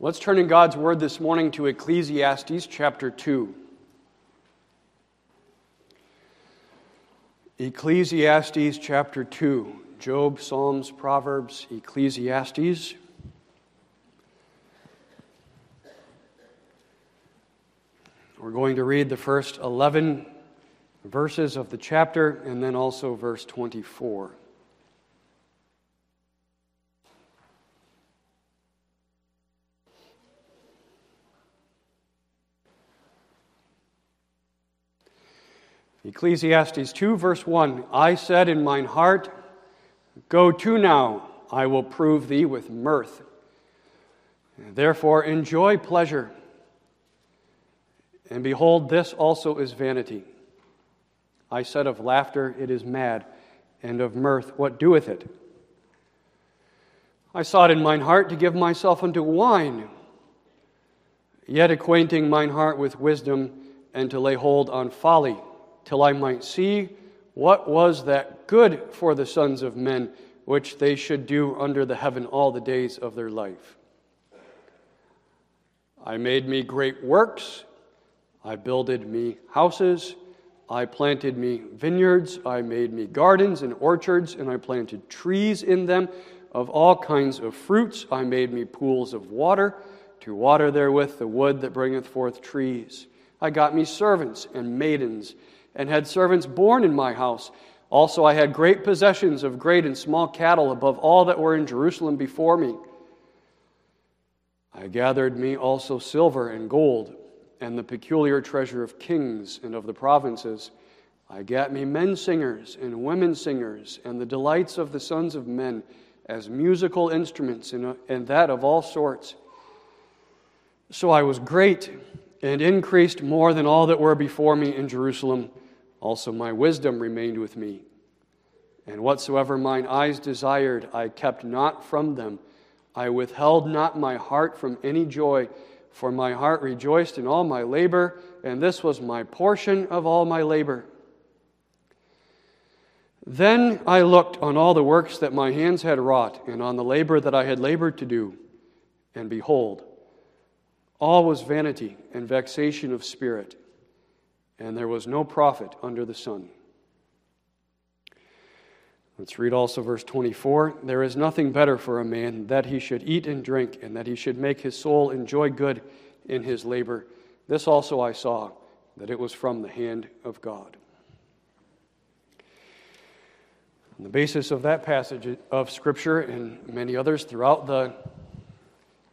Let's turn in God's Word this morning to Ecclesiastes chapter 2. Ecclesiastes chapter 2. Job, Psalms, Proverbs, Ecclesiastes. We're going to read the first 11 verses of the chapter and then also verse 24. Ecclesiastes 2, verse 1 I said in mine heart, Go to now, I will prove thee with mirth. Therefore, enjoy pleasure. And behold, this also is vanity. I said of laughter, It is mad, and of mirth, What doeth it? I sought in mine heart to give myself unto wine, yet acquainting mine heart with wisdom, and to lay hold on folly till I might see what was that good for the sons of men which they should do under the heaven all the days of their life. I made me great works, I builded me houses, I planted me vineyards, I made me gardens and orchards, and I planted trees in them of all kinds of fruits. I made me pools of water to water therewith the wood that bringeth forth trees. I got me servants and maidens and had servants born in my house. Also, I had great possessions of great and small cattle above all that were in Jerusalem before me. I gathered me also silver and gold, and the peculiar treasure of kings and of the provinces. I gat me men singers and women singers, and the delights of the sons of men as musical instruments, and, that of all sorts. So I was great and increased more than all that were before me in Jerusalem. Also, my wisdom remained with me. And whatsoever mine eyes desired, I kept not from them. I withheld not my heart from any joy, for my heart rejoiced in all my labor, and this was my portion of all my labor. Then I looked on all the works that my hands had wrought, and on the labor that I had labored to do, and behold, all was vanity and vexation of spirit, and there was no profit under the sun. Let's read also verse 24. There is nothing better for a man that he should eat and drink, and that he should make his soul enjoy good in his labor. This also I saw, that it was from the hand of God. On the basis of that passage of Scripture and many others throughout the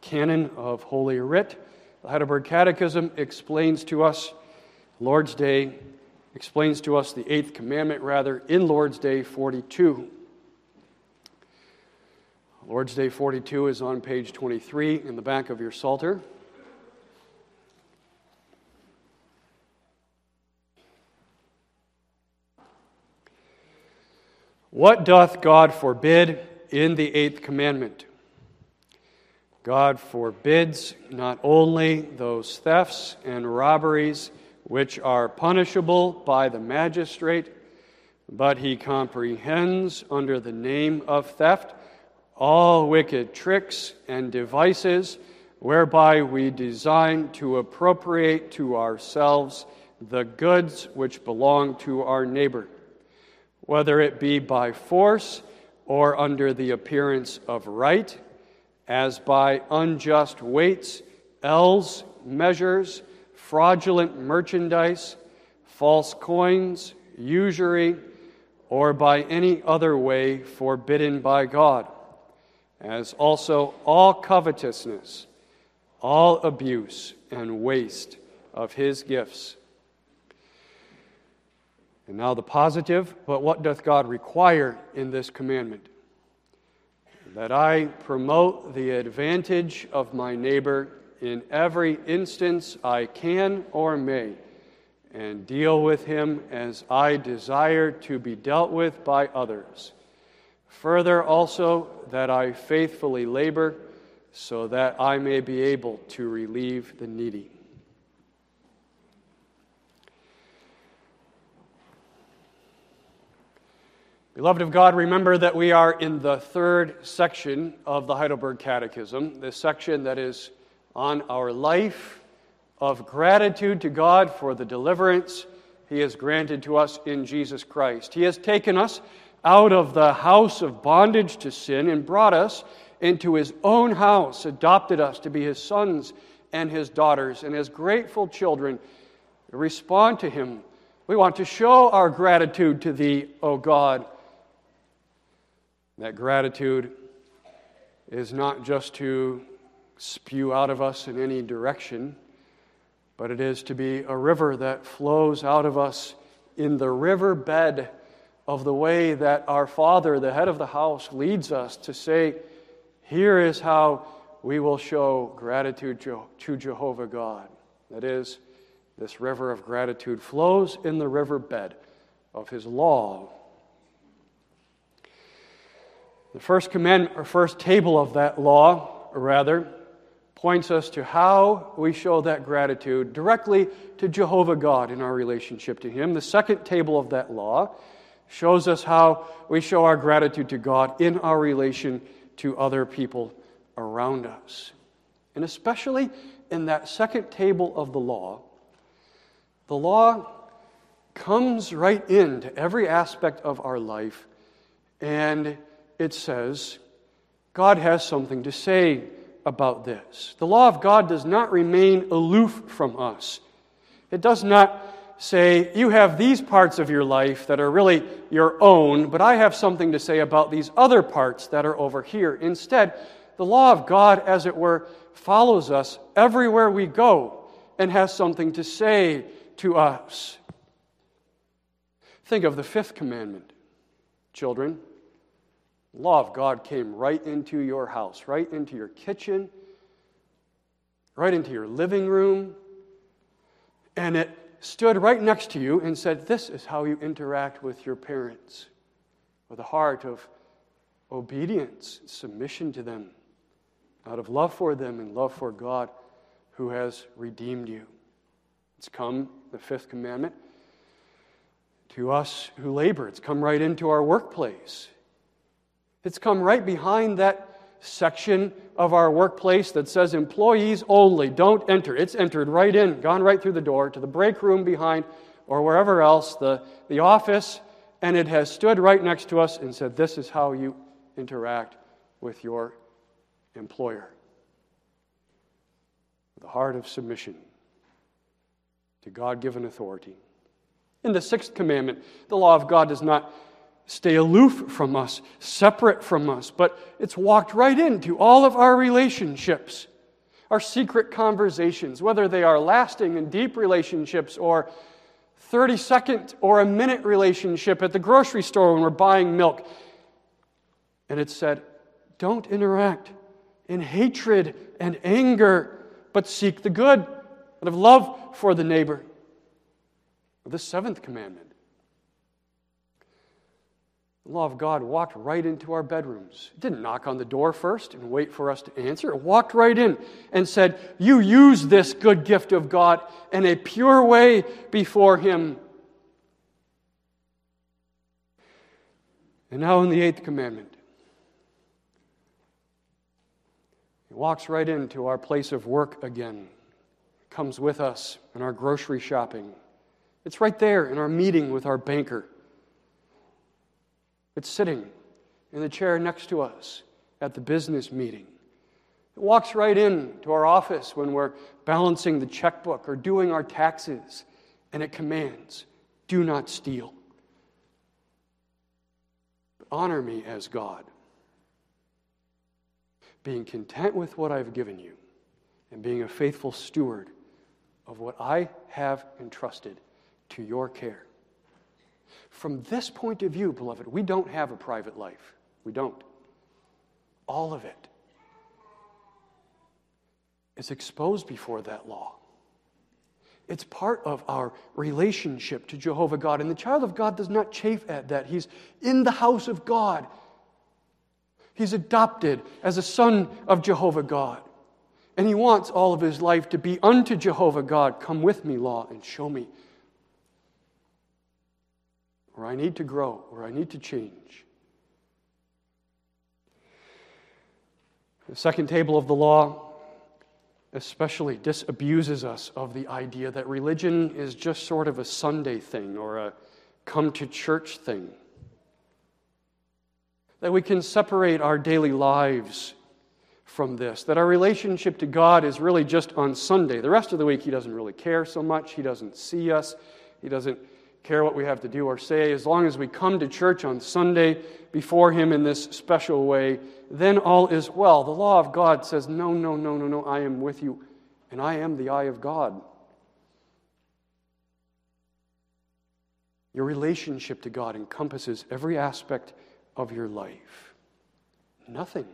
canon of Holy Writ, the Heidelberg Catechism explains to us Lord's Day, explains to us the eighth commandment, rather, in Lord's Day 42. Lord's Day 42 is on page 23 in the back of your Psalter. What doth God forbid in the eighth commandment? God forbids not only those thefts and robberies which are punishable by the magistrate, but he comprehends under the name of theft all wicked tricks and devices whereby we design to appropriate to ourselves the goods which belong to our neighbor, whether it be by force or under the appearance of right as by unjust weights, ells, measures, fraudulent merchandise, false coins, usury, or by any other way forbidden by God, as also all covetousness, all abuse and waste of his gifts. And now the positive, but what doth God require in this commandment? that I promote the advantage of my neighbor in every instance I can or may, and deal with him as I desire to be dealt with by others. Further, also, that I faithfully labor so that I may be able to relieve the needy. Beloved of God, remember that we are in the third section of the Heidelberg Catechism, this section that is on our life of gratitude to God for the deliverance He has granted to us in Jesus Christ. He has taken us out of the house of bondage to sin and brought us into His own house, adopted us to be His sons and His daughters, and as grateful children, respond to Him. We want to show our gratitude to Thee, O God. That gratitude is not just to spew out of us in any direction but it is to be a river that flows out of us in the riverbed of the way that our Father, the head of the house, leads us to say, Here is how we will show gratitude to Jehovah God. That is, this river of gratitude flows in the riverbed of His law. The first commandment, or first table of that law, or rather, points us to how we show that gratitude directly to Jehovah God in our relationship to Him. The second table of that law shows us how we show our gratitude to God in our relation to other people around us. And especially in that second table of the law, the law comes right into every aspect of our life, and it says, God has something to say about this. The law of God does not remain aloof from us. It does not say, you have these parts of your life that are really your own, but I have something to say about these other parts that are over here. Instead, the law of God, as it were, follows us everywhere we go and has something to say to us. Think of the fifth commandment, children law of God came right into your house, right into your kitchen, right into your living room, and it stood right next to you and said, This is how you interact with your parents, with a heart of obedience, submission to them, out of love for them and love for God who has redeemed you. It's come, the fifth commandment, to us who labor. It's come right into our workplace. It's come right behind that section of our workplace that says employees only, don't enter. It's entered right in, gone right through the door to the break room behind or wherever else, the, the office, and it has stood right next to us and said, This is how you interact with your employer. The heart of submission to God given authority. In the sixth commandment, the law of God does not stay aloof from us, separate from us, but it's walked right into all of our relationships, our secret conversations, whether they are lasting and deep relationships or 30 second or a minute relationship at the grocery store when we're buying milk. And it said, don't interact in hatred and anger, but seek the good and of love for the neighbor. The seventh commandment the law of God walked right into our bedrooms. It didn't knock on the door first and wait for us to answer. It walked right in and said, You use this good gift of God in a pure way before Him. And now in the eighth commandment, He walks right into our place of work again, comes with us in our grocery shopping. It's right there in our meeting with our banker. It's sitting in the chair next to us at the business meeting. It walks right in to our office when we're balancing the checkbook or doing our taxes, and it commands do not steal. Honor me as God. Being content with what I've given you and being a faithful steward of what I have entrusted to your care. From this point of view, beloved, we don't have a private life. We don't. All of it is exposed before that law. It's part of our relationship to Jehovah God. And the child of God does not chafe at that. He's in the house of God. He's adopted as a son of Jehovah God. And he wants all of his life to be unto Jehovah God. Come with me, law, and show me where I need to grow, where I need to change. The second table of the law especially disabuses us of the idea that religion is just sort of a Sunday thing or a come to church thing. That we can separate our daily lives from this, that our relationship to God is really just on Sunday. The rest of the week, He doesn't really care so much. He doesn't see us. He doesn't care what we have to do or say. As long as we come to church on Sunday before Him in this special way, then all is well. The law of God says, No, no, no, no, no, I am with you, and I am the eye of God. Your relationship to God encompasses every aspect of your life. Nothing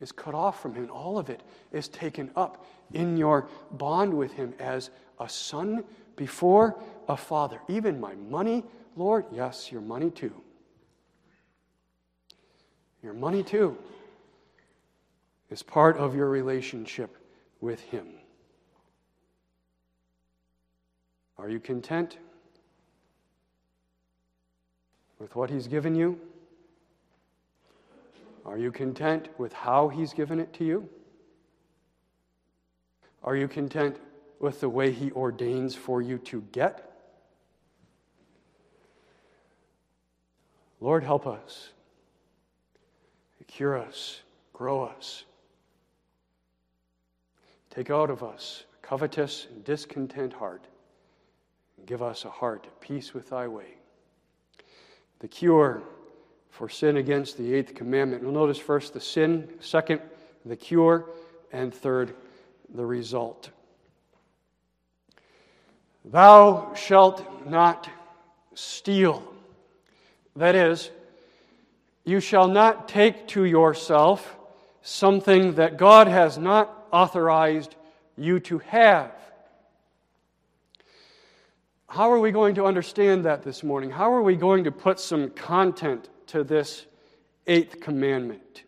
is cut off from Him. All of it is taken up in your bond with Him as a son before a father. Even my money, Lord, yes, your money too. Your money too is part of your relationship with Him. Are you content with what He's given you? Are you content with how He's given it to you? Are you content with the way He ordains for you to get? Lord, help us. Cure us. Grow us. Take out of us a covetous and discontent heart. And give us a heart at peace with thy way. The cure for sin against the eighth commandment. We'll notice first the sin, second, the cure, and third, the result. Thou shalt not steal. That is, you shall not take to yourself something that God has not authorized you to have. How are we going to understand that this morning? How are we going to put some content to this eighth commandment?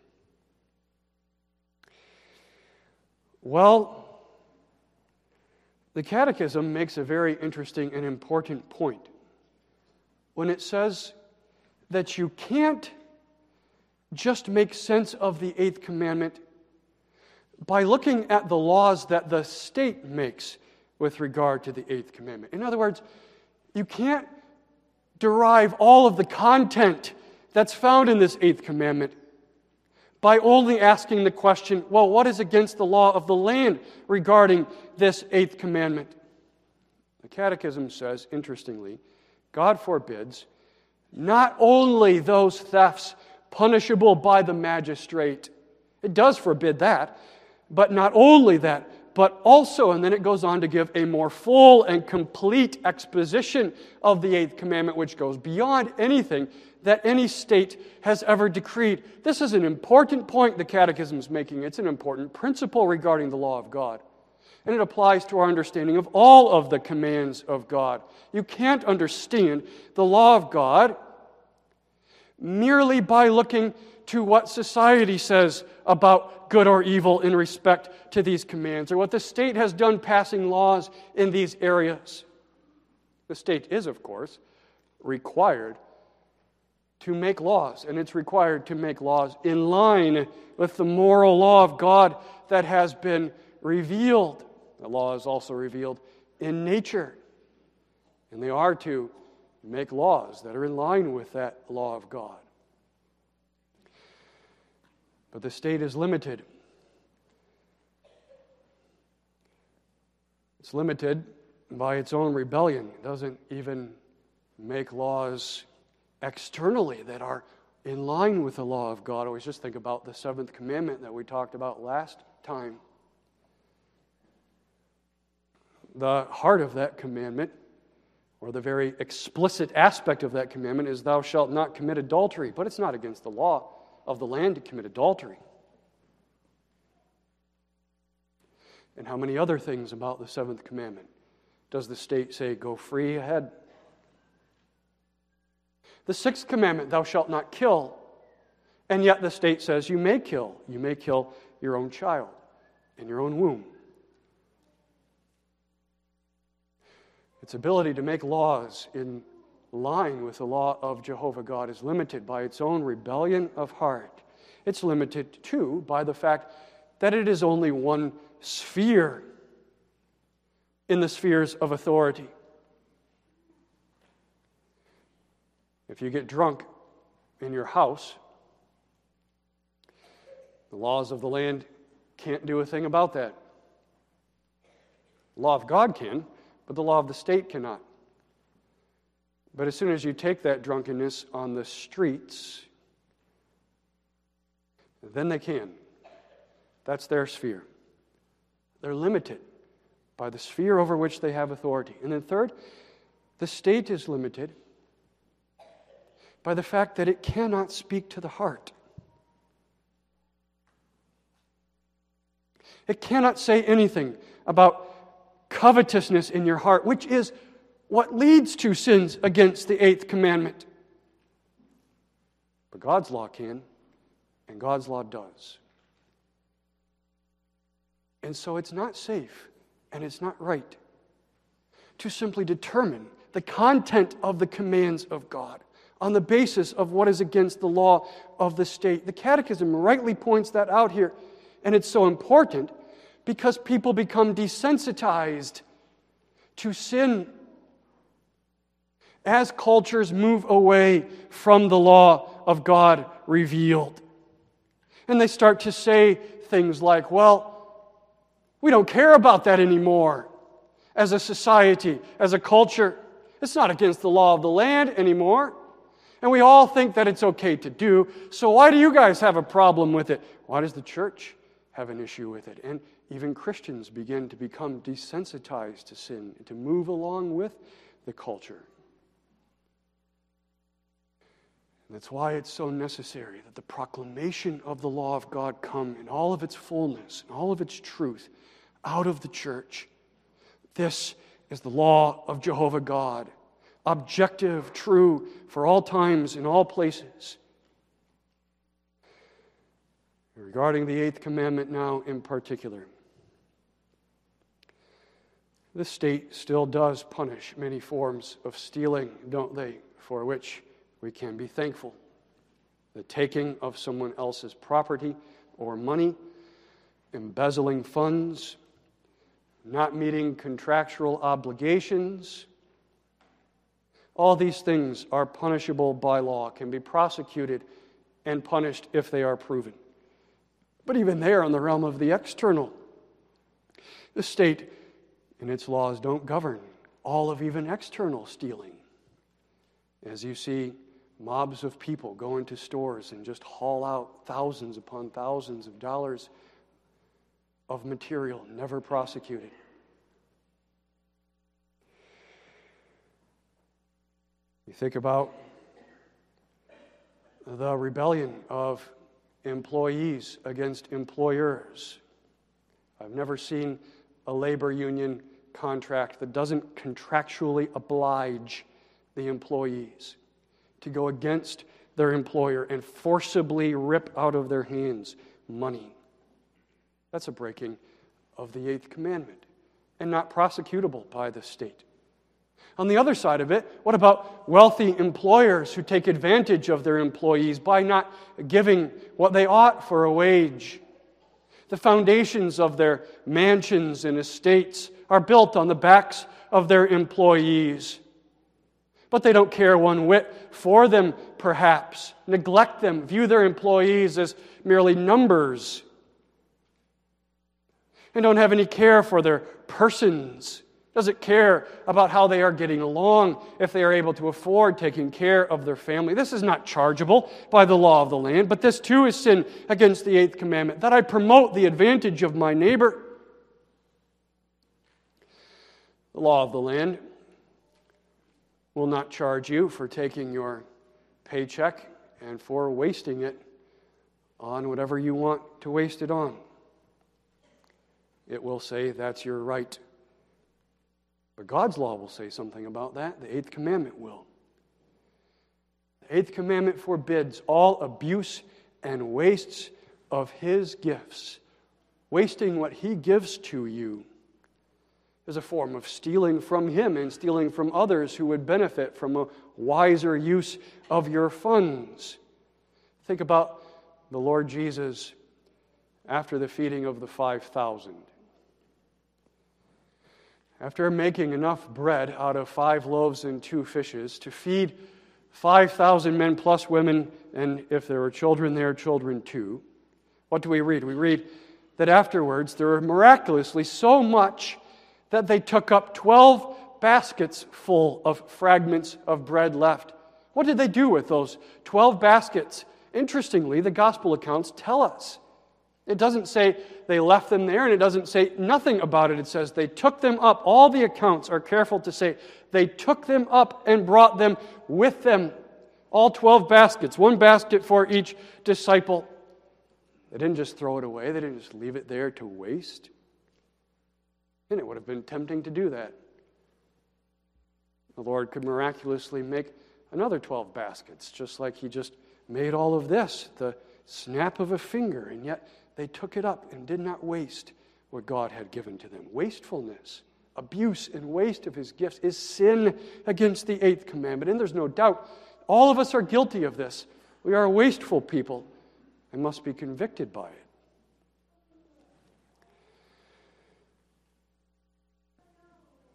Well, the Catechism makes a very interesting and important point when it says that you can't just make sense of the eighth commandment by looking at the laws that the state makes with regard to the eighth commandment. In other words, you can't derive all of the content that's found in this eighth commandment by only asking the question, well, what is against the law of the land regarding this eighth commandment? The Catechism says, interestingly, God forbids not only those thefts punishable by the magistrate, it does forbid that, but not only that, but also, and then it goes on to give a more full and complete exposition of the eighth commandment, which goes beyond anything that any state has ever decreed. This is an important point the Catechism is making. It's an important principle regarding the law of God. And it applies to our understanding of all of the commands of God. You can't understand the law of God merely by looking to what society says about good or evil in respect to these commands, or what the state has done passing laws in these areas. The state is, of course, required to make laws, and it's required to make laws in line with the moral law of God that has been revealed. The law is also revealed in nature, and they are to make laws that are in line with that law of God. But the state is limited. It's limited by its own rebellion. It doesn't even make laws externally that are in line with the law of God. Always just think about the seventh commandment that we talked about last time. The heart of that commandment, or the very explicit aspect of that commandment, is thou shalt not commit adultery. But it's not against the law of the land to commit adultery. And how many other things about the seventh commandment does the state say, go free ahead? The sixth commandment, thou shalt not kill. And yet the state says you may kill. You may kill your own child in your own womb. Its ability to make laws in line with the law of Jehovah God is limited by its own rebellion of heart. It's limited, too, by the fact that it is only one sphere in the spheres of authority. If you get drunk in your house, the laws of the land can't do a thing about that. The law of God can, but the law of the state cannot. But as soon as you take that drunkenness on the streets, then they can. That's their sphere. They're limited by the sphere over which they have authority. And then, third, the state is limited by the fact that it cannot speak to the heart. It cannot say anything about covetousness in your heart, which is what leads to sins against the eighth commandment. But God's law can, and God's law does. And so it's not safe and it's not right to simply determine the content of the commands of God on the basis of what is against the law of the state. The Catechism rightly points that out here, and it's so important because people become desensitized to sin as cultures move away from the law of God revealed. And they start to say things like, well, we don't care about that anymore as a society, as a culture. It's not against the law of the land anymore. And we all think that it's okay to do. So why do you guys have a problem with it? Why does the church have an issue with it? And even Christians begin to become desensitized to sin and to move along with the culture. That's why it's so necessary that the proclamation of the law of God come in all of its fullness, and all of its truth, out of the church. This is the law of Jehovah God, objective, true, for all times, in all places. Regarding the eighth commandment, now in particular, the state still does punish many forms of stealing, don't they? For which we can be thankful. The taking of someone else's property or money, embezzling funds, not meeting contractual obligations. All these things are punishable by law, can be prosecuted and punished if they are proven. But even there, in the realm of the external, the state and its laws don't govern all of even external stealing. As you see mobs of people go into stores and just haul out thousands upon thousands of dollars of material never prosecuted. You think about the rebellion of employees against employers. I've never seen a labor union contract that doesn't contractually oblige the employees to go against their employer and forcibly rip out of their hands money. That's a breaking of the eighth commandment and not prosecutable by the state. On the other side of it, what about wealthy employers who take advantage of their employees by not giving what they ought for a wage? The foundations of their mansions and estates are built on the backs of their employees but they don't care one whit for them, perhaps, neglect them, view their employees as merely numbers, and don't have any care for their persons. Doesn't care about how they are getting along, if they are able to afford taking care of their family. This is not chargeable by the law of the land, but this too is sin against the eighth commandment that I promote the advantage of my neighbor. The law of the land will not charge you for taking your paycheck and for wasting it on whatever you want to waste it on. It will say that's your right. But God's law will say something about that. The eighth commandment will. The eighth commandment forbids all abuse and wastes of His gifts, wasting what He gives to you is a form of stealing from Him and stealing from others who would benefit from a wiser use of your funds. Think about the Lord Jesus after the feeding of the 5,000. After making enough bread out of five loaves and two fishes to feed 5,000 men plus women, and if there were children there, children too, what do we read? We read that afterwards there were miraculously so much that they took up 12 baskets full of fragments of bread left. What did they do with those 12 baskets? Interestingly, the gospel accounts tell us. It doesn't say they left them there, and it doesn't say nothing about it. It says they took them up. All the accounts are careful to say they took them up and brought them with them. All 12 baskets, one basket for each disciple. They didn't just throw it away, they didn't just leave it there to waste. And it would have been tempting to do that. The Lord could miraculously make another 12 baskets, just like He just made all of this, the snap of a finger, and yet they took it up and did not waste what God had given to them. Wastefulness, abuse, and waste of His gifts is sin against the eighth commandment. And there's no doubt all of us are guilty of this. We are wasteful people and must be convicted by it.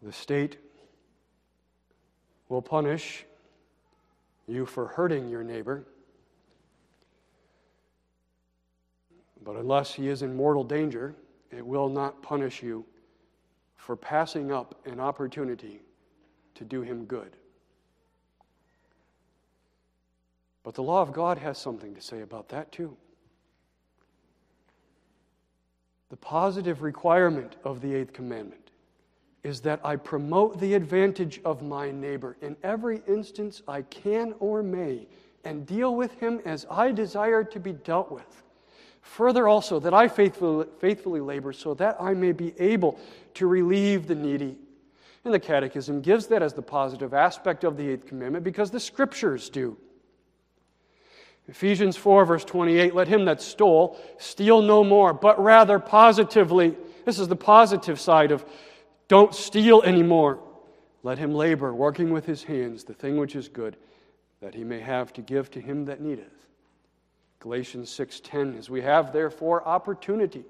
The state will punish you for hurting your neighbor. But unless he is in mortal danger, it will not punish you for passing up an opportunity to do him good. But the law of God has something to say about that too. The positive requirement of the eighth commandment is that I promote the advantage of my neighbor in every instance I can or may and deal with him as I desire to be dealt with. Further, also, that I faithfully, faithfully labor so that I may be able to relieve the needy. And the Catechism gives that as the positive aspect of the Eighth Commandment because the Scriptures do. Ephesians 4, verse 28 Let him that stole steal no more, but rather positively. This is the positive side of don't steal anymore. Let him labor, working with his hands, the thing which is good, that he may have to give to him that needeth. Galatians 6:10 as we have therefore opportunity.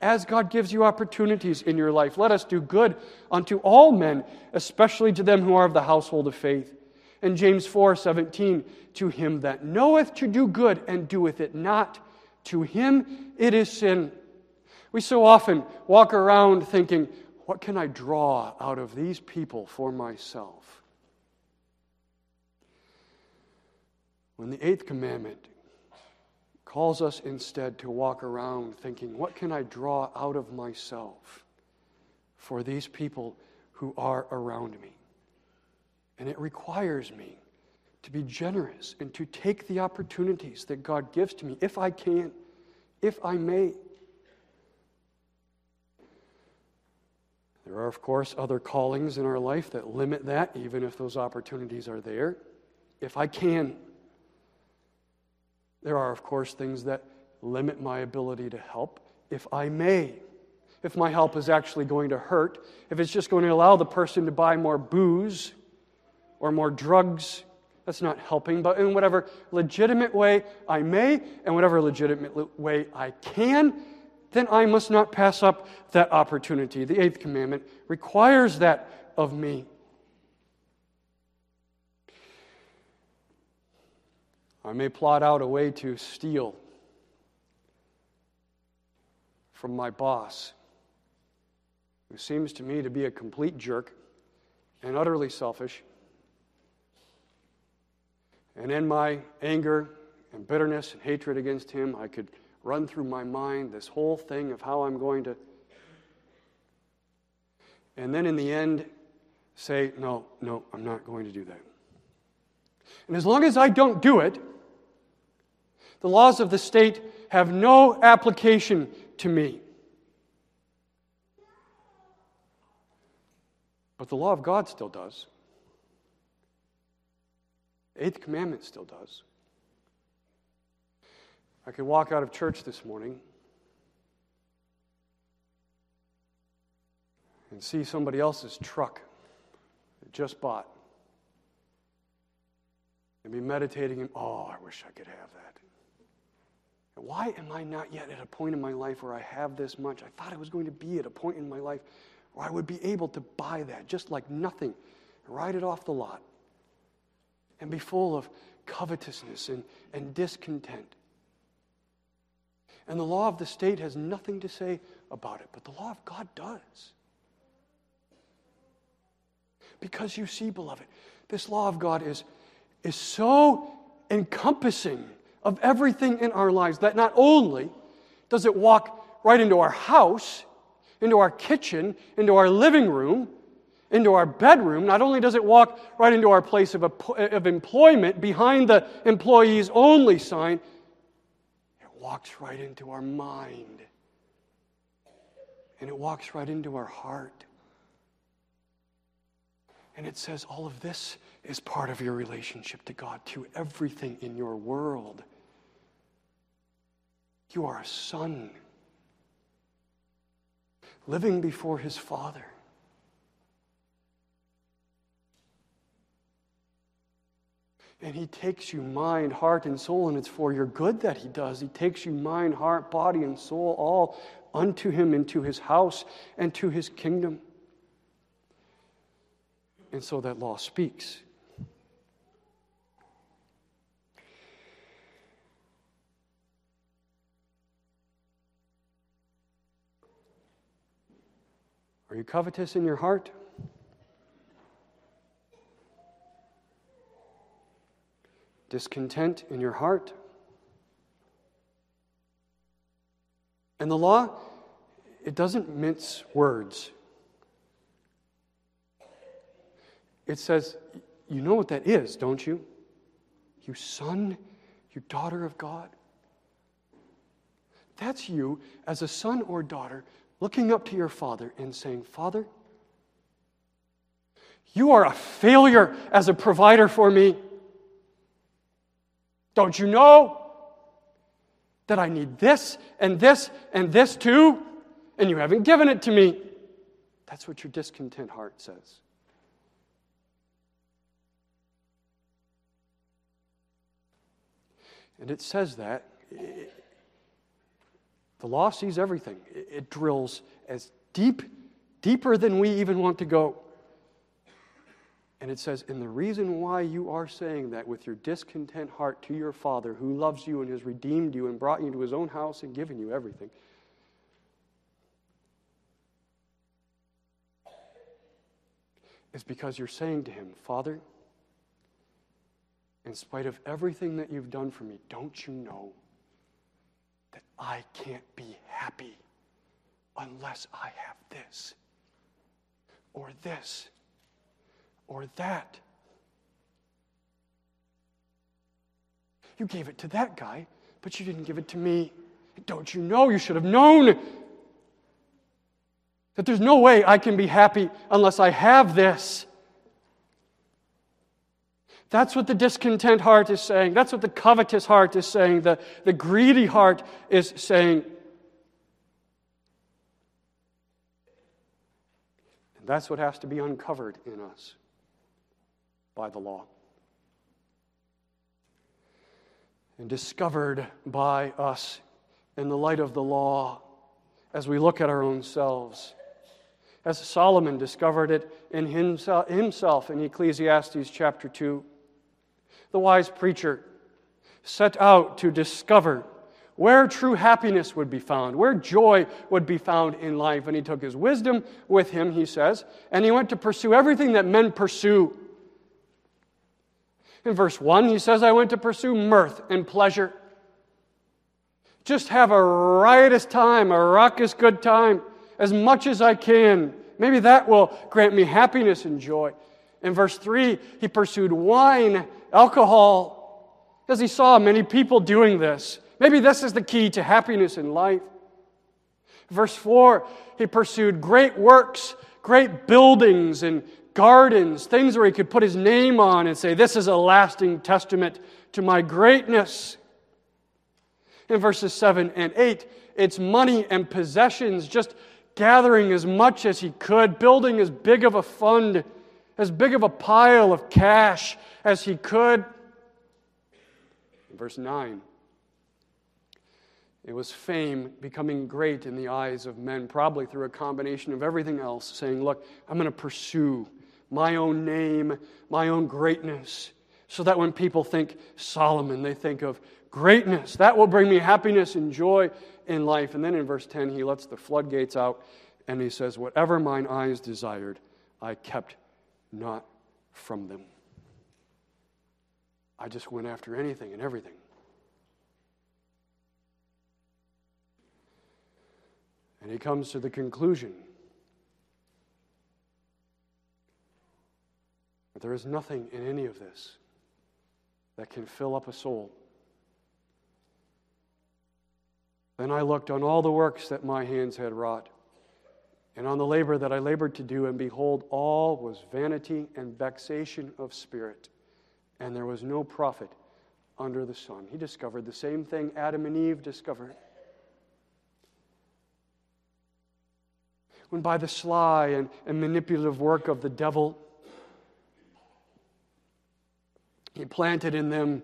As God gives you opportunities in your life let us do good unto all men especially to them who are of the household of faith. And James 4:17 to him that knoweth to do good and doeth it not to him it is sin. We so often walk around thinking what can I draw out of these people for myself? When the eighth commandment calls us instead to walk around thinking, what can I draw out of myself for these people who are around me? And it requires me to be generous and to take the opportunities that God gives to me, if I can, if I may. There are, of course, other callings in our life that limit that, even if those opportunities are there. If I can, there are, of course, things that limit my ability to help. If I may, if my help is actually going to hurt, if it's just going to allow the person to buy more booze or more drugs, that's not helping. But in whatever legitimate way I may, and whatever legitimate way I can, then I must not pass up that opportunity. The eighth commandment requires that of me. I may plot out a way to steal from my boss, who seems to me to be a complete jerk and utterly selfish. And in my anger and bitterness and hatred against him, I could run through my mind this whole thing of how I'm going to. And then in the end, say, no, no, I'm not going to do that. And as long as I don't do it, the laws of the state have no application to me. But the law of God still does. The eighth commandment still does. I could walk out of church this morning and see somebody else's truck that just bought and be meditating and, oh, I wish I could have that. Why am I not yet at a point in my life where I have this much? I thought I was going to be at a point in my life where I would be able to buy that just like nothing, ride it off the lot, and be full of covetousness and, and discontent. And the law of the state has nothing to say about it, but the law of God does. Because you see, beloved, this law of God is, is so encompassing of everything in our lives that not only does it walk right into our house, into our kitchen, into our living room, into our bedroom, not only does it walk right into our place of, of employment behind the employees only sign, it walks right into our mind. And it walks right into our heart. And it says all of this is part of your relationship to God, to everything in your world. You are a son living before his Father. And he takes you mind, heart, and soul, and it's for your good that he does. He takes you mind, heart, body, and soul all unto him into his house and to his kingdom. And so that law speaks. Are you covetous in your heart? Discontent in your heart? And the law, it doesn't mince words. It says, You know what that is, don't you? You son, you daughter of God. That's you as a son or daughter looking up to your father and saying, Father, you are a failure as a provider for me. Don't you know that I need this and this and this too? And you haven't given it to me. That's what your discontent heart says. And it says that the law sees everything, it drills as deep, deeper than we even want to go. And it says, and the reason why you are saying that with your discontent heart to your Father who loves you and has redeemed you and brought you to his own house and given you everything. Is because you're saying to him, Father, in spite of everything that you've done for me, don't you know that I can't be happy unless I have this or this or that. You gave it to that guy, but you didn't give it to me. Don't you know? You should have known that there's no way I can be happy unless I have this. That's what the discontent heart is saying. That's what the covetous heart is saying. The, the greedy heart is saying. And that's what has to be uncovered in us by the law. And discovered by us in the light of the law as we look at our own selves. As Solomon discovered it in himself in Ecclesiastes chapter 2 the wise preacher, set out to discover where true happiness would be found, where joy would be found in life. And he took his wisdom with him, he says, and he went to pursue everything that men pursue. In verse 1, he says, I went to pursue mirth and pleasure. Just have a riotous time, a raucous good time, as much as I can. Maybe that will grant me happiness and joy. In verse 3, he pursued wine alcohol, because he saw many people doing this. Maybe this is the key to happiness in life. Verse 4, he pursued great works, great buildings and gardens, things where he could put his name on and say, This is a lasting testament to my greatness. In verses 7 and 8, it's money and possessions, just gathering as much as he could, building as big of a fund, as big of a pile of cash as he could. verse 9, It was fame becoming great in the eyes of men, probably through a combination of everything else, saying, Look, I'm going to pursue my own name, my own greatness, so that when people think Solomon, they think of greatness. That will bring me happiness and joy in life. And then in verse 10, he lets the floodgates out and he says, Whatever mine eyes desired, I kept not from them. I just went after anything and everything. And he comes to the conclusion that there is nothing in any of this that can fill up a soul. Then I looked on all the works that my hands had wrought, and on the labor that I labored to do, and behold, all was vanity and vexation of spirit, and there was no profit under the sun. He discovered the same thing Adam and Eve discovered. when by the sly and, and manipulative work of the devil, he planted in them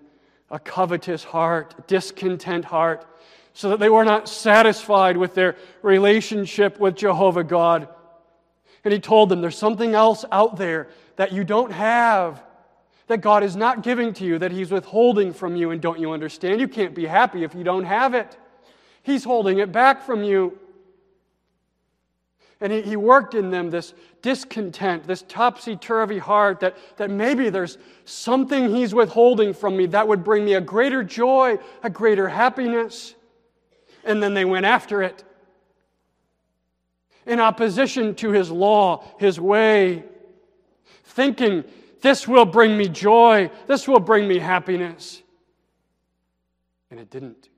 a covetous heart, discontent heart, so that they were not satisfied with their relationship with Jehovah God. And he told them, There's something else out there that you don't have, that God is not giving to you, that He's withholding from you. And don't you understand? You can't be happy if you don't have it. He's holding it back from you. And he, he worked in them this discontent, this topsy turvy heart that, that maybe there's something he's withholding from me that would bring me a greater joy, a greater happiness. And then they went after it in opposition to his law, his way, thinking, this will bring me joy, this will bring me happiness. And it didn't.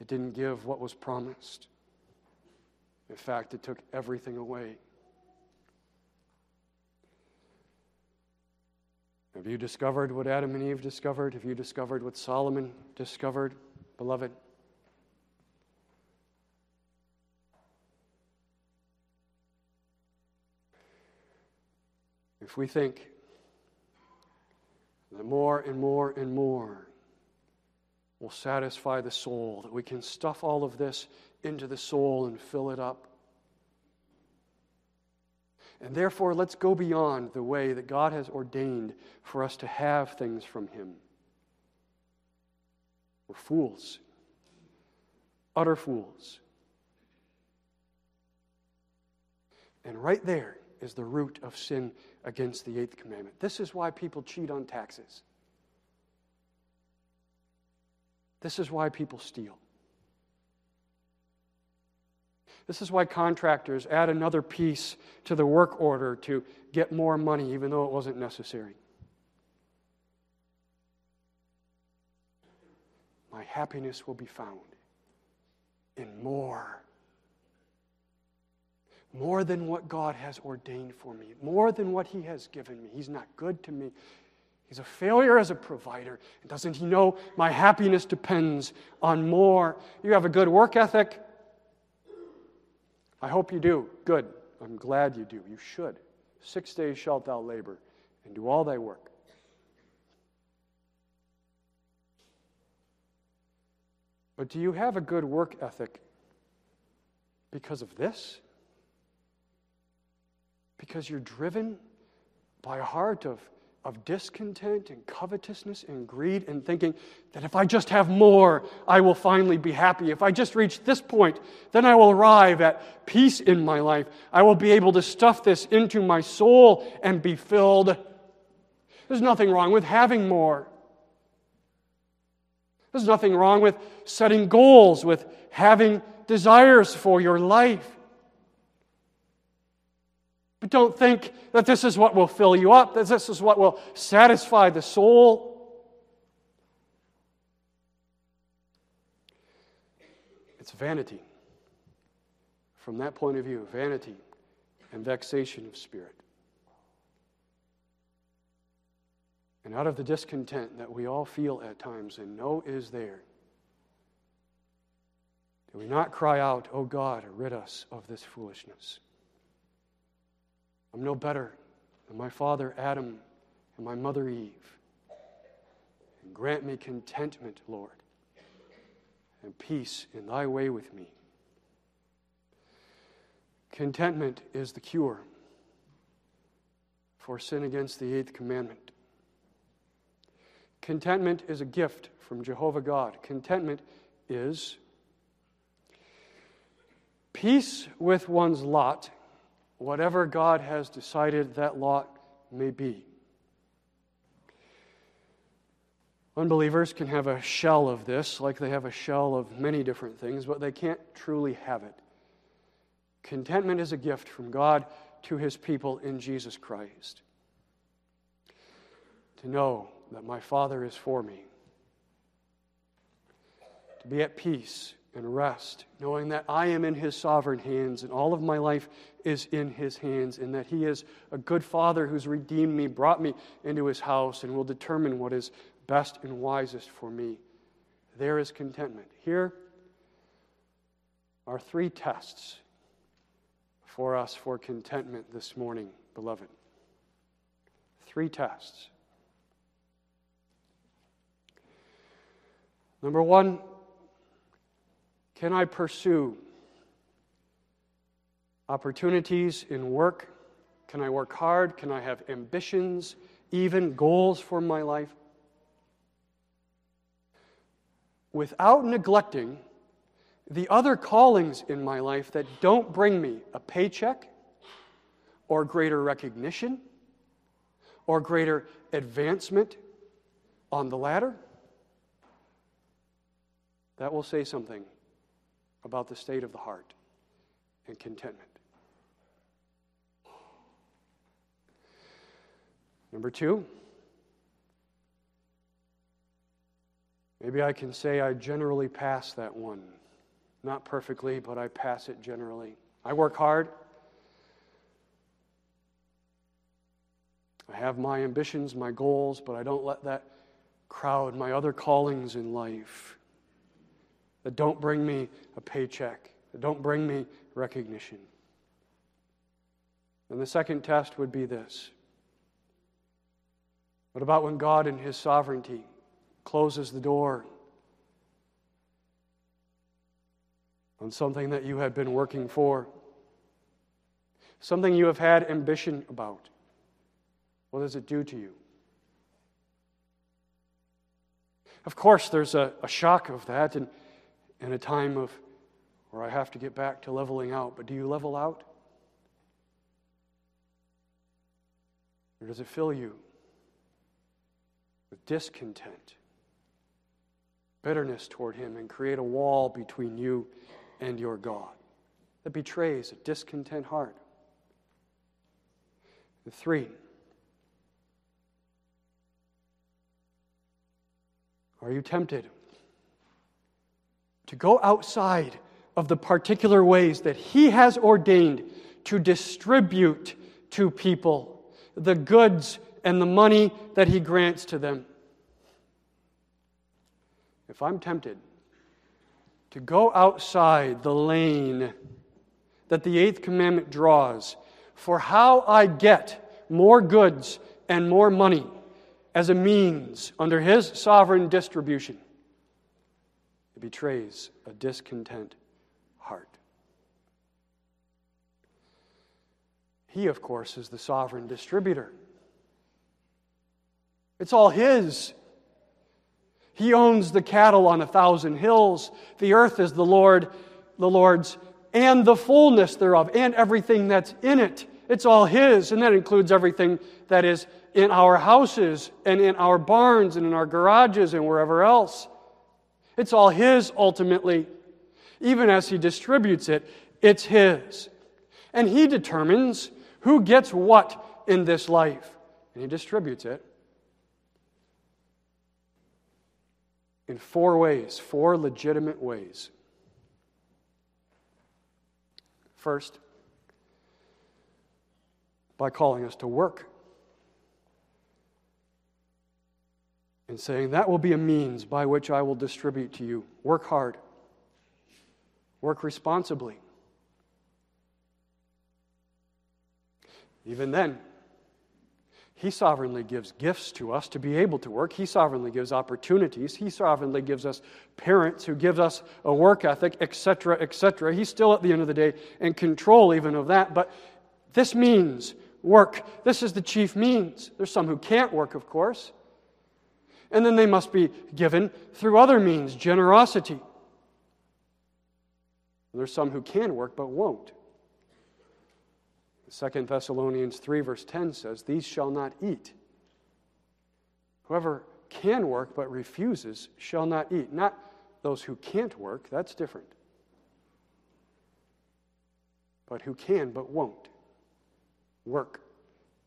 It didn't give what was promised. In fact, it took everything away. Have you discovered what Adam and Eve discovered? Have you discovered what Solomon discovered, beloved? If we think that more and more and more will satisfy the soul, that we can stuff all of this into the soul and fill it up. And therefore, let's go beyond the way that God has ordained for us to have things from Him. We're fools, utter fools. And right there is the root of sin against the eighth commandment. This is why people cheat on taxes. This is why people steal. This is why contractors add another piece to the work order to get more money, even though it wasn't necessary. My happiness will be found in more. More than what God has ordained for me, more than what He has given me. He's not good to me. He's a failure as a provider. Doesn't He know my happiness depends on more? You have a good work ethic. I hope you do. Good. I'm glad you do. You should. Six days shalt thou labor and do all thy work. But do you have a good work ethic because of this? Because you're driven by a heart of of discontent and covetousness and greed and thinking that if I just have more, I will finally be happy. If I just reach this point, then I will arrive at peace in my life. I will be able to stuff this into my soul and be filled. There's nothing wrong with having more. There's nothing wrong with setting goals, with having desires for your life. But don't think that this is what will fill you up, that this is what will satisfy the soul. It's vanity. From that point of view, vanity and vexation of spirit. And out of the discontent that we all feel at times and know is there, do we not cry out, O oh God, rid us of this foolishness? I'm no better than my father Adam and my mother Eve. And grant me contentment, Lord, and peace in thy way with me. Contentment is the cure for sin against the eighth commandment. Contentment is a gift from Jehovah God. Contentment is peace with one's lot, whatever God has decided that lot may be. Unbelievers can have a shell of this, like they have a shell of many different things, but they can't truly have it. Contentment is a gift from God to his people in Jesus Christ. To know that my Father is for me. To be at peace and rest, knowing that I am in his sovereign hands and all of my life is in his hands, and that he is a good Father who's redeemed me, brought me into his house, and will determine what is best and wisest for me. There is contentment. Here are three tests for us for contentment this morning, beloved. Three tests. Number one, can I pursue opportunities in work? Can I work hard? Can I have ambitions, even goals for my life? without neglecting the other callings in my life that don't bring me a paycheck or greater recognition or greater advancement on the ladder, that will say something about the state of the heart and contentment. Number two, Maybe I can say I generally pass that one. Not perfectly, but I pass it generally. I work hard. I have my ambitions, my goals, but I don't let that crowd my other callings in life that don't bring me a paycheck, that don't bring me recognition. And the second test would be this What about when God, in His sovereignty, closes the door on something that you had been working for, something you have had ambition about. What does it do to you? Of course, there's a, a shock of that and, and a time of where I have to get back to leveling out. But do you level out? Or does it fill you with discontent? bitterness toward Him and create a wall between you and your God that betrays a discontent heart. And three, are you tempted to go outside of the particular ways that He has ordained to distribute to people the goods and the money that He grants to them? if I'm tempted to go outside the lane that the eighth commandment draws for how I get more goods and more money as a means under his sovereign distribution, it betrays a discontent heart. He, of course, is the sovereign distributor. It's all his. He owns the cattle on a thousand hills. The earth is the Lord, the Lord's, and the fullness thereof, and everything that's in it. It's all His, and that includes everything that is in our houses, and in our barns, and in our garages, and wherever else. It's all His ultimately. Even as He distributes it, it's His. And He determines who gets what in this life, and He distributes it in four ways, four legitimate ways. First, by calling us to work and saying, That will be a means by which I will distribute to you. Work hard, work responsibly. Even then, He sovereignly gives gifts to us to be able to work. He sovereignly gives opportunities. He sovereignly gives us parents who gives us a work ethic, etc., etc. He's still at the end of the day in control even of that. But this means work. This is the chief means. There's some who can't work, of course. And then they must be given through other means, generosity. There's some who can work but won't. 2 Thessalonians 3, verse 10 says, These shall not eat. Whoever can work but refuses shall not eat. Not those who can't work, that's different. But who can but won't. Work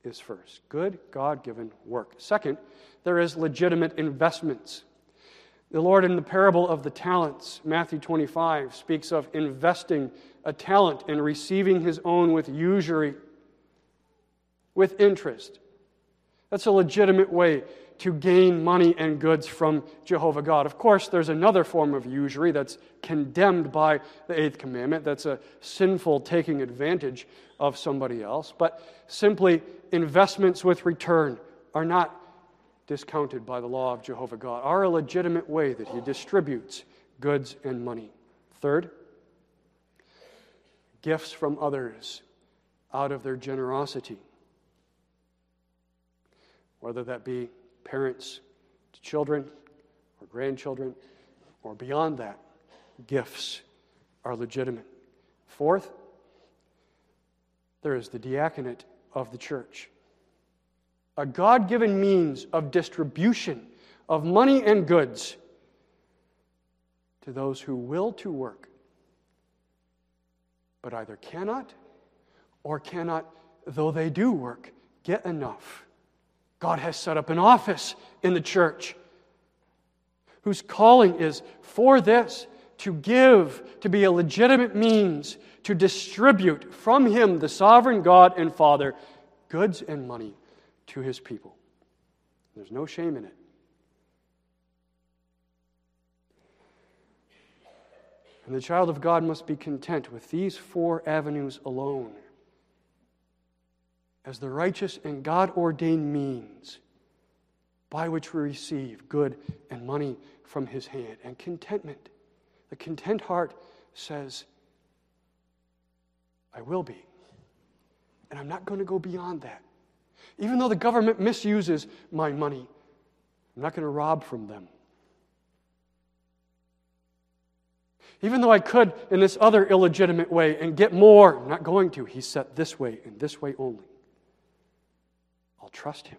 is first. Good, God given work. Second, there is legitimate investments. The Lord, in the parable of the talents, Matthew 25, speaks of investing a talent and receiving his own with usury, with interest. That's a legitimate way to gain money and goods from Jehovah God. Of course, there's another form of usury that's condemned by the eighth commandment. That's a sinful taking advantage of somebody else. But simply, investments with return are not discounted by the law of Jehovah God, are a legitimate way that He distributes goods and money. Third, gifts from others out of their generosity, whether that be parents to children or grandchildren or beyond that, gifts are legitimate. Fourth, there is the diaconate of the church a God given means of distribution of money and goods to those who will to work, but either cannot or cannot, though they do work, get enough. God has set up an office in the church whose calling is for this to give, to be a legitimate means to distribute from Him, the sovereign God and Father, goods and money to his people. There's no shame in it. And the child of God must be content with these four avenues alone as the righteous and God ordained means by which we receive good and money from his hand and contentment. The content heart says, I will be. And I'm not going to go beyond that. Even though the government misuses my money, I'm not going to rob from them. Even though I could in this other illegitimate way and get more, I'm not going to. He's set this way and this way only. I'll trust him.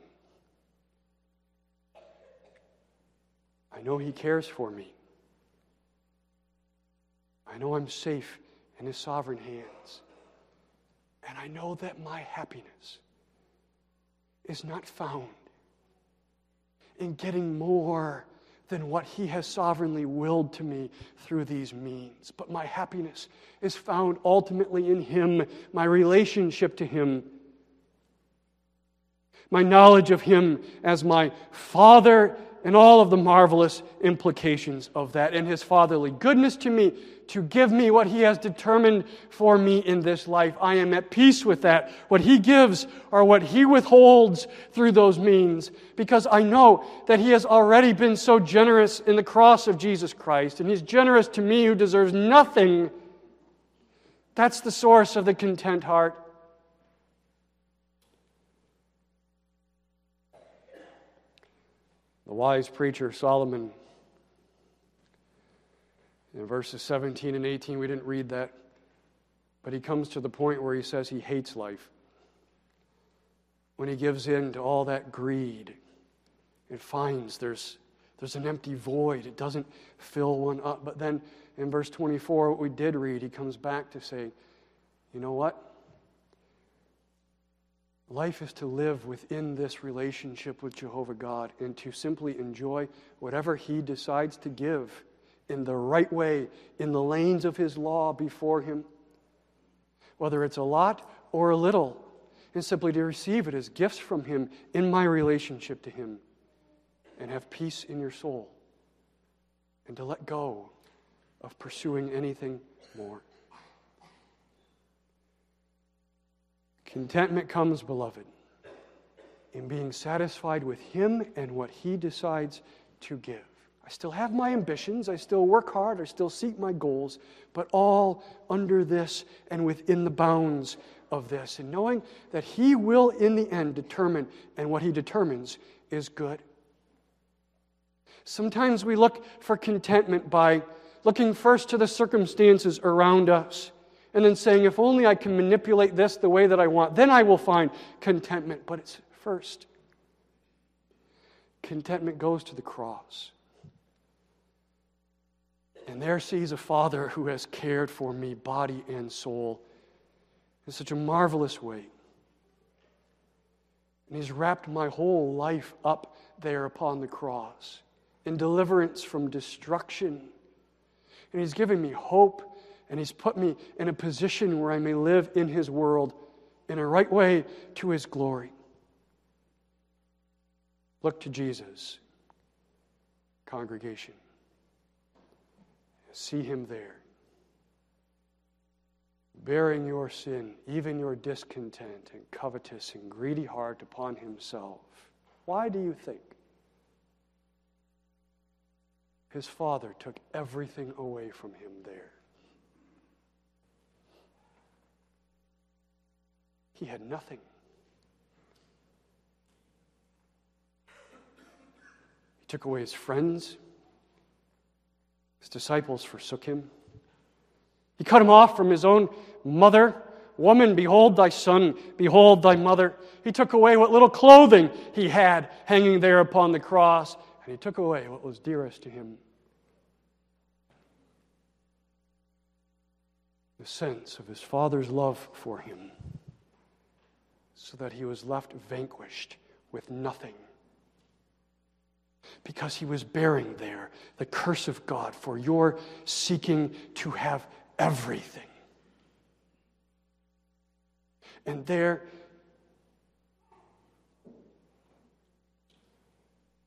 I know he cares for me. I know I'm safe in his sovereign hands. And I know that my happiness is not found in getting more than what He has sovereignly willed to me through these means. But my happiness is found ultimately in Him, my relationship to Him, my knowledge of Him as my Father and all of the marvelous implications of that, and His fatherly goodness to me to give me what He has determined for me in this life. I am at peace with that. What He gives or what He withholds through those means, because I know that He has already been so generous in the cross of Jesus Christ, and He's generous to me who deserves nothing. That's the source of the content heart. The wise preacher Solomon, in verses 17 and 18, we didn't read that, but he comes to the point where he says he hates life. When he gives in to all that greed, it finds there's, there's an empty void. It doesn't fill one up. But then in verse 24, what we did read, he comes back to say, you know what? Life is to live within this relationship with Jehovah God and to simply enjoy whatever He decides to give in the right way, in the lanes of His law before Him. Whether it's a lot or a little, and simply to receive it as gifts from Him in my relationship to Him and have peace in your soul and to let go of pursuing anything more. Contentment comes, beloved, in being satisfied with Him and what He decides to give. I still have my ambitions, I still work hard, I still seek my goals, but all under this and within the bounds of this, and knowing that He will in the end determine, and what He determines is good. Sometimes we look for contentment by looking first to the circumstances around us and then saying, if only I can manipulate this the way that I want, then I will find contentment. But it's first. Contentment goes to the cross. And there sees a father who has cared for me, body and soul, in such a marvelous way. And he's wrapped my whole life up there upon the cross in deliverance from destruction. And he's given me hope, and he's put me in a position where I may live in his world in a right way to his glory. Look to Jesus, congregation. See him there, bearing your sin, even your discontent and covetous and greedy heart upon himself. Why do you think? His father took everything away from him there. He had nothing. He took away his friends. His disciples forsook him. He cut him off from his own mother. Woman, behold thy son, behold thy mother. He took away what little clothing he had hanging there upon the cross, and he took away what was dearest to him the sense of his father's love for him, so that he was left vanquished with nothing because he was bearing there the curse of God for your seeking to have everything. And there,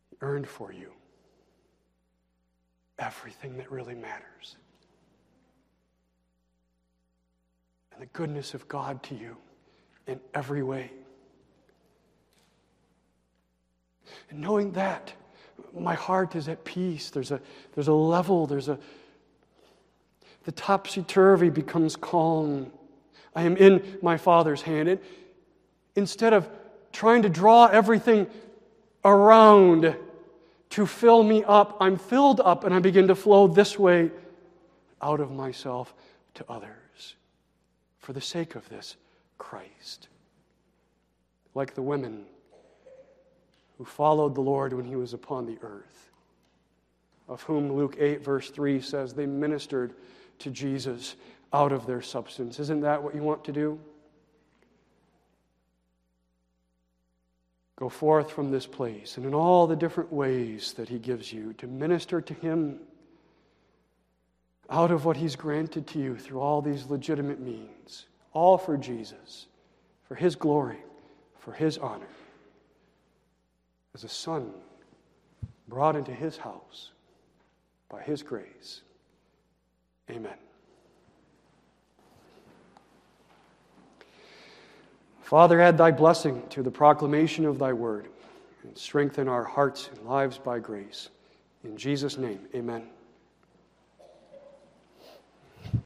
he earned for you everything that really matters. And the goodness of God to you in every way. And knowing that, my heart is at peace. There's a, there's a level, there's a, the topsy turvy becomes calm. I am in my Father's hand. And instead of trying to draw everything around to fill me up, I'm filled up and I begin to flow this way out of myself to others for the sake of this Christ. Like the women who followed the Lord when he was upon the earth, of whom Luke 8, verse 3 says they ministered to Jesus out of their substance. Isn't that what you want to do? Go forth from this place and in all the different ways that He gives you to minister to Him out of what He's granted to you through all these legitimate means, all for Jesus, for His glory, for His honor as a son brought into his house by his grace. Amen. Father, add thy blessing to the proclamation of thy word and strengthen our hearts and lives by grace. In Jesus' name, amen.